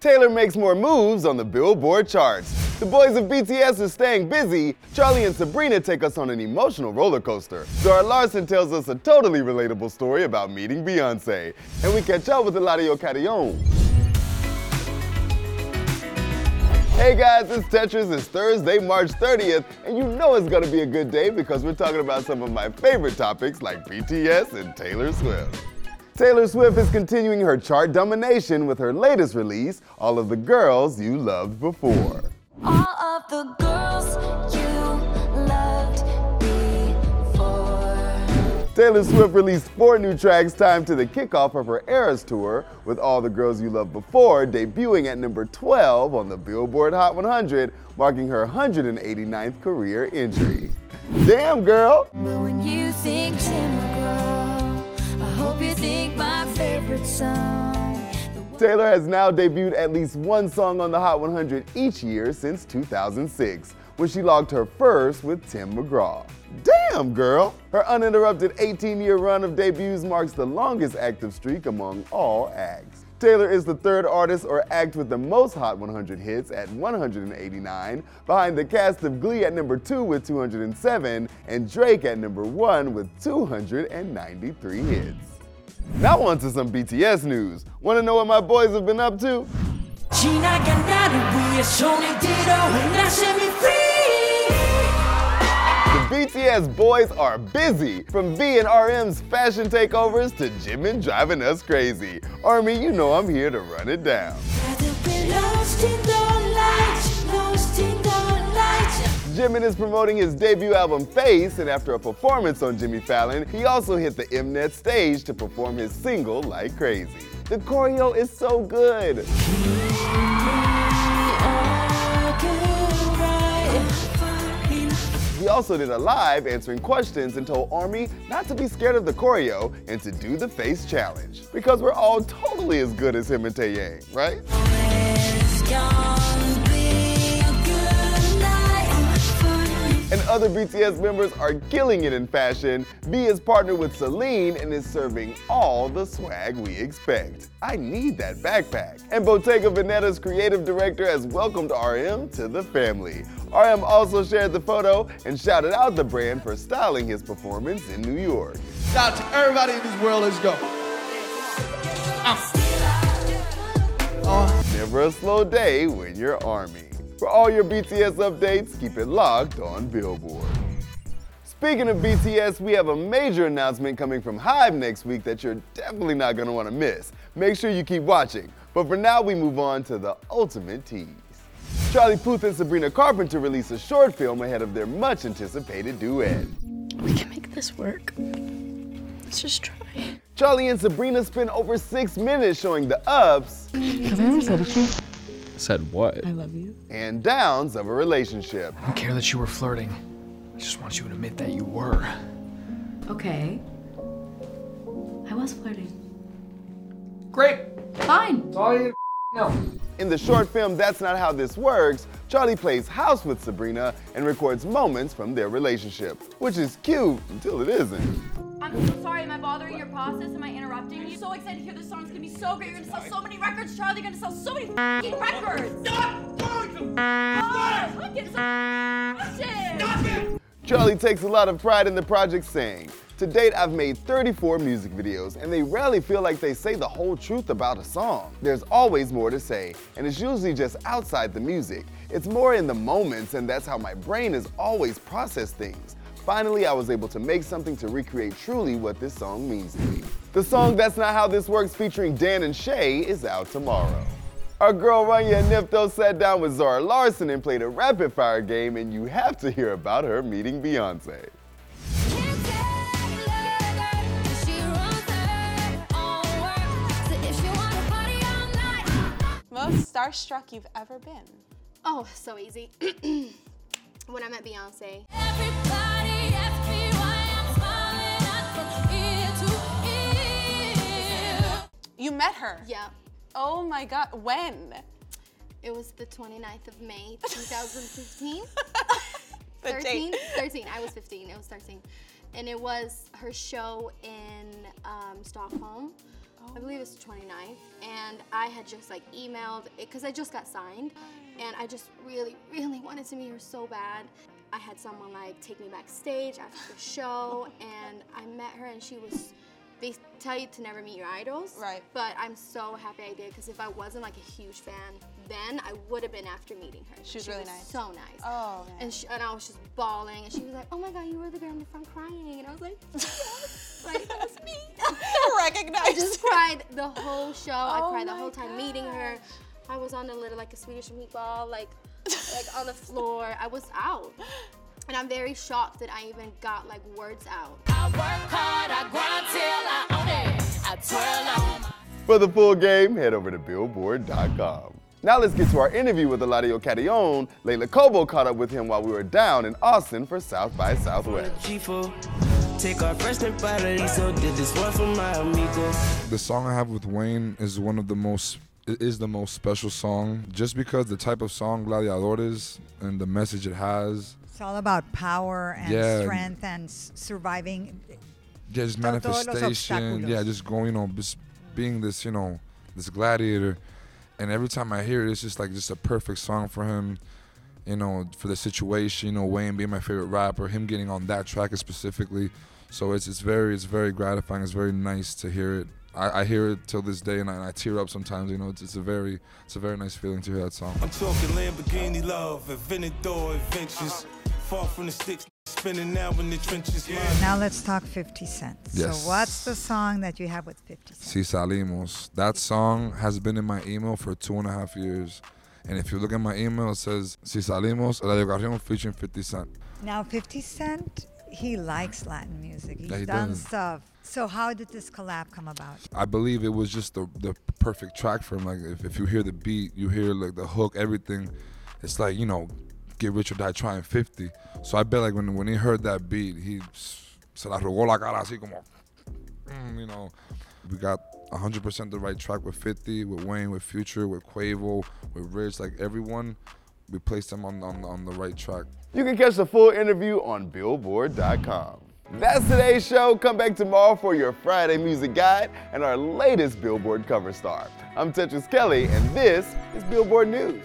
Taylor makes more moves on the Billboard charts. The boys of BTS are staying busy. Charlie and Sabrina take us on an emotional roller coaster. Zara Larsson tells us a totally relatable story about meeting Beyonce. And we catch up with Eladio Carrion. Hey guys, it's Tetris. It's Thursday, March 30th, and you know it's gonna be a good day because we're talking about some of my favorite topics like BTS and Taylor Swift. Taylor Swift is continuing her chart domination with her latest release, All of the Girls You Loved Before. All of the girls you loved before. Taylor Swift released four new tracks timed to the kickoff of her Eras tour, with All the Girls You Loved Before debuting at number 12 on the Billboard Hot 100, marking her 189th career entry. Damn, girl! Think my favorite song. Taylor has now debuted at least one song on the Hot 100 each year since 2006, when she logged her first with Tim McGraw. Damn, girl! Her uninterrupted 18 year run of debuts marks the longest active streak among all acts. Taylor is the third artist or act with the most Hot 100 hits at 189, behind the cast of Glee at number 2 with 207, and Drake at number 1 with 293 hits. Now on to some BTS news. Wanna know what my boys have been up to? 지나간 나를 위해 손을 들어 나 set me free The BTS boys are busy. From V and RM's fashion takeovers to Jimin driving us crazy. Army, you know I'm here to run it down. Jimin is promoting his debut album Face, and after a performance on Jimmy Fallon, he also hit the Mnet stage to perform his single Like Crazy. The choreo is so good. He also did a live answering questions and told Army not to be scared of the choreo and to do the face challenge. Because we're all totally as good as him and Taeyang, right? Other BTS members are killing it in fashion. V is partnered with Celine and is serving all the swag we expect. I need that backpack. And Bottega Veneta's creative director has welcomed RM to the family. RM also shared the photo and shouted out the brand for styling his performance in New York. Shout out to everybody in this world. Let's go. Ah. Never a slow day when you're Army. For all your BTS updates, keep it locked on Billboard. Speaking of BTS, we have a major announcement coming from HYBE next week that you're definitely not going to want to miss. Make sure you keep watching. But for now, we move on to the ultimate tease. Charlie Puth and Sabrina Carpenter release a short film ahead of their much anticipated duet. We can make this work. Let's just try. Charlie and Sabrina spend over six minutes showing the ups Said what? I love you. and downs of a relationship. I don't care that you were flirting. I just want you to admit that you were. Okay. I was flirting. Great. Fine. That's all you know. In the short film That's Not How This Works, Charlie plays house with Sabrina and records moments from their relationship, which is cute until it isn't. I'm so sorry. Am I bothering your process? Am I interrupting you? So excited to hear this song. It's gonna be so great. You're gonna sell so many records, Charlie. You're gonna sell so many f***ing records. Stop going to oh, I'm getting Charlie takes a lot of pride in the project, saying, To date, I've made 34 music videos, and they rarely feel like they say the whole truth about a song. There's always more to say, and it's usually just outside the music. It's more in the moments, and that's how my brain has always processed things. Finally, I was able to make something to recreate truly what this song means to me. The song That's Not How This Works featuring Dan and Shay is out tomorrow. Our girl Rania Nifto sat down with Zara Larsson and played a rapid fire game, and you have to hear about her meeting Beyonce. Can't take love, she runs her own world. So if you wanna party all night, Most starstruck you've ever been. Oh, so easy. when I met Beyonce. everybody You met her. Yeah. Oh my god. When? It was the 29th of May, 2015. 13? 13. I was 15. It was 13. And it was her show in um, Stockholm. I believe it's the 29th, and I had just like emailed it because I just got signed, and I just really, really wanted to meet her so bad. I had someone like take me backstage after the show, and I met her, and she was. They tell you to never meet your idols, Right. But I'm so happy I did because if I wasn't like a huge fan then, I would have been after meeting her. She was really nice. So nice. Oh, man. And, she, and I was just bawling, and she was like, "Oh my God, you were the girl in the front crying," and I was like, "Yes, like that was me." Recognized. I just cried the whole show. I Oh cried the whole time meeting her. I was on the little like a Swedish meatball, like like on the floor. I was out. And I'm very shocked that I even got like words out. For the full game, head over to billboard.com. Now let's get to our interview with Eladio Carrion. Leila Cobo caught up with him while we were down in Austin for South by Southwest. Take our first trip out of so did this one for my amigos. The song I have with Wayne is one of the most it is the most special song just because the type of song Gladiador is and the message it has. It's all about power and Yeah. strength and s- surviving. Yeah, just To- todos los manifestation. Yeah, just going, you know, just being this, you know, this gladiator. And every time I hear it, it's just like just a perfect song for him. You know, for the situation. You know, Wayne being my favorite rapper, him getting on that track specifically. So it's it's very it's very gratifying. It's very nice to hear it. I, I hear it till this day, and I, and I tear up sometimes. You know, it's, it's a very it's a very nice feeling to hear that song. I'm talking Lamborghini love, Aventador adventures. Far from the sticks, spinning now in the trenches. Now let's talk 50 Cent. Yes. So what's the song that you have with 50 Cent? Si Salimos. That song has been in my email for two and a half years. And if you look at my email, it says Si Salimos, Eladio Carrion featuring 50 Cent. Now 50 Cent, he likes Latin music. He's Yeah, he done does. stuff. So how did this collab come about? I believe it was just the, the perfect track for him. Like if, if you hear the beat, you hear like the hook, everything. It's like you know, get rich or die trying 50. So I bet like when when he heard that beat, he se la rogó la cara así como, mm, you know. We got 100% the right track with 50, with Wayne, with Future, with Quavo, with Rich. Like everyone, we placed them on on, on the right track. You can catch the full interview on billboard.com. That's today's show. Come back tomorrow for your Friday music guide and our latest Billboard cover star. I'm Tetris Kelly, and this is Billboard News.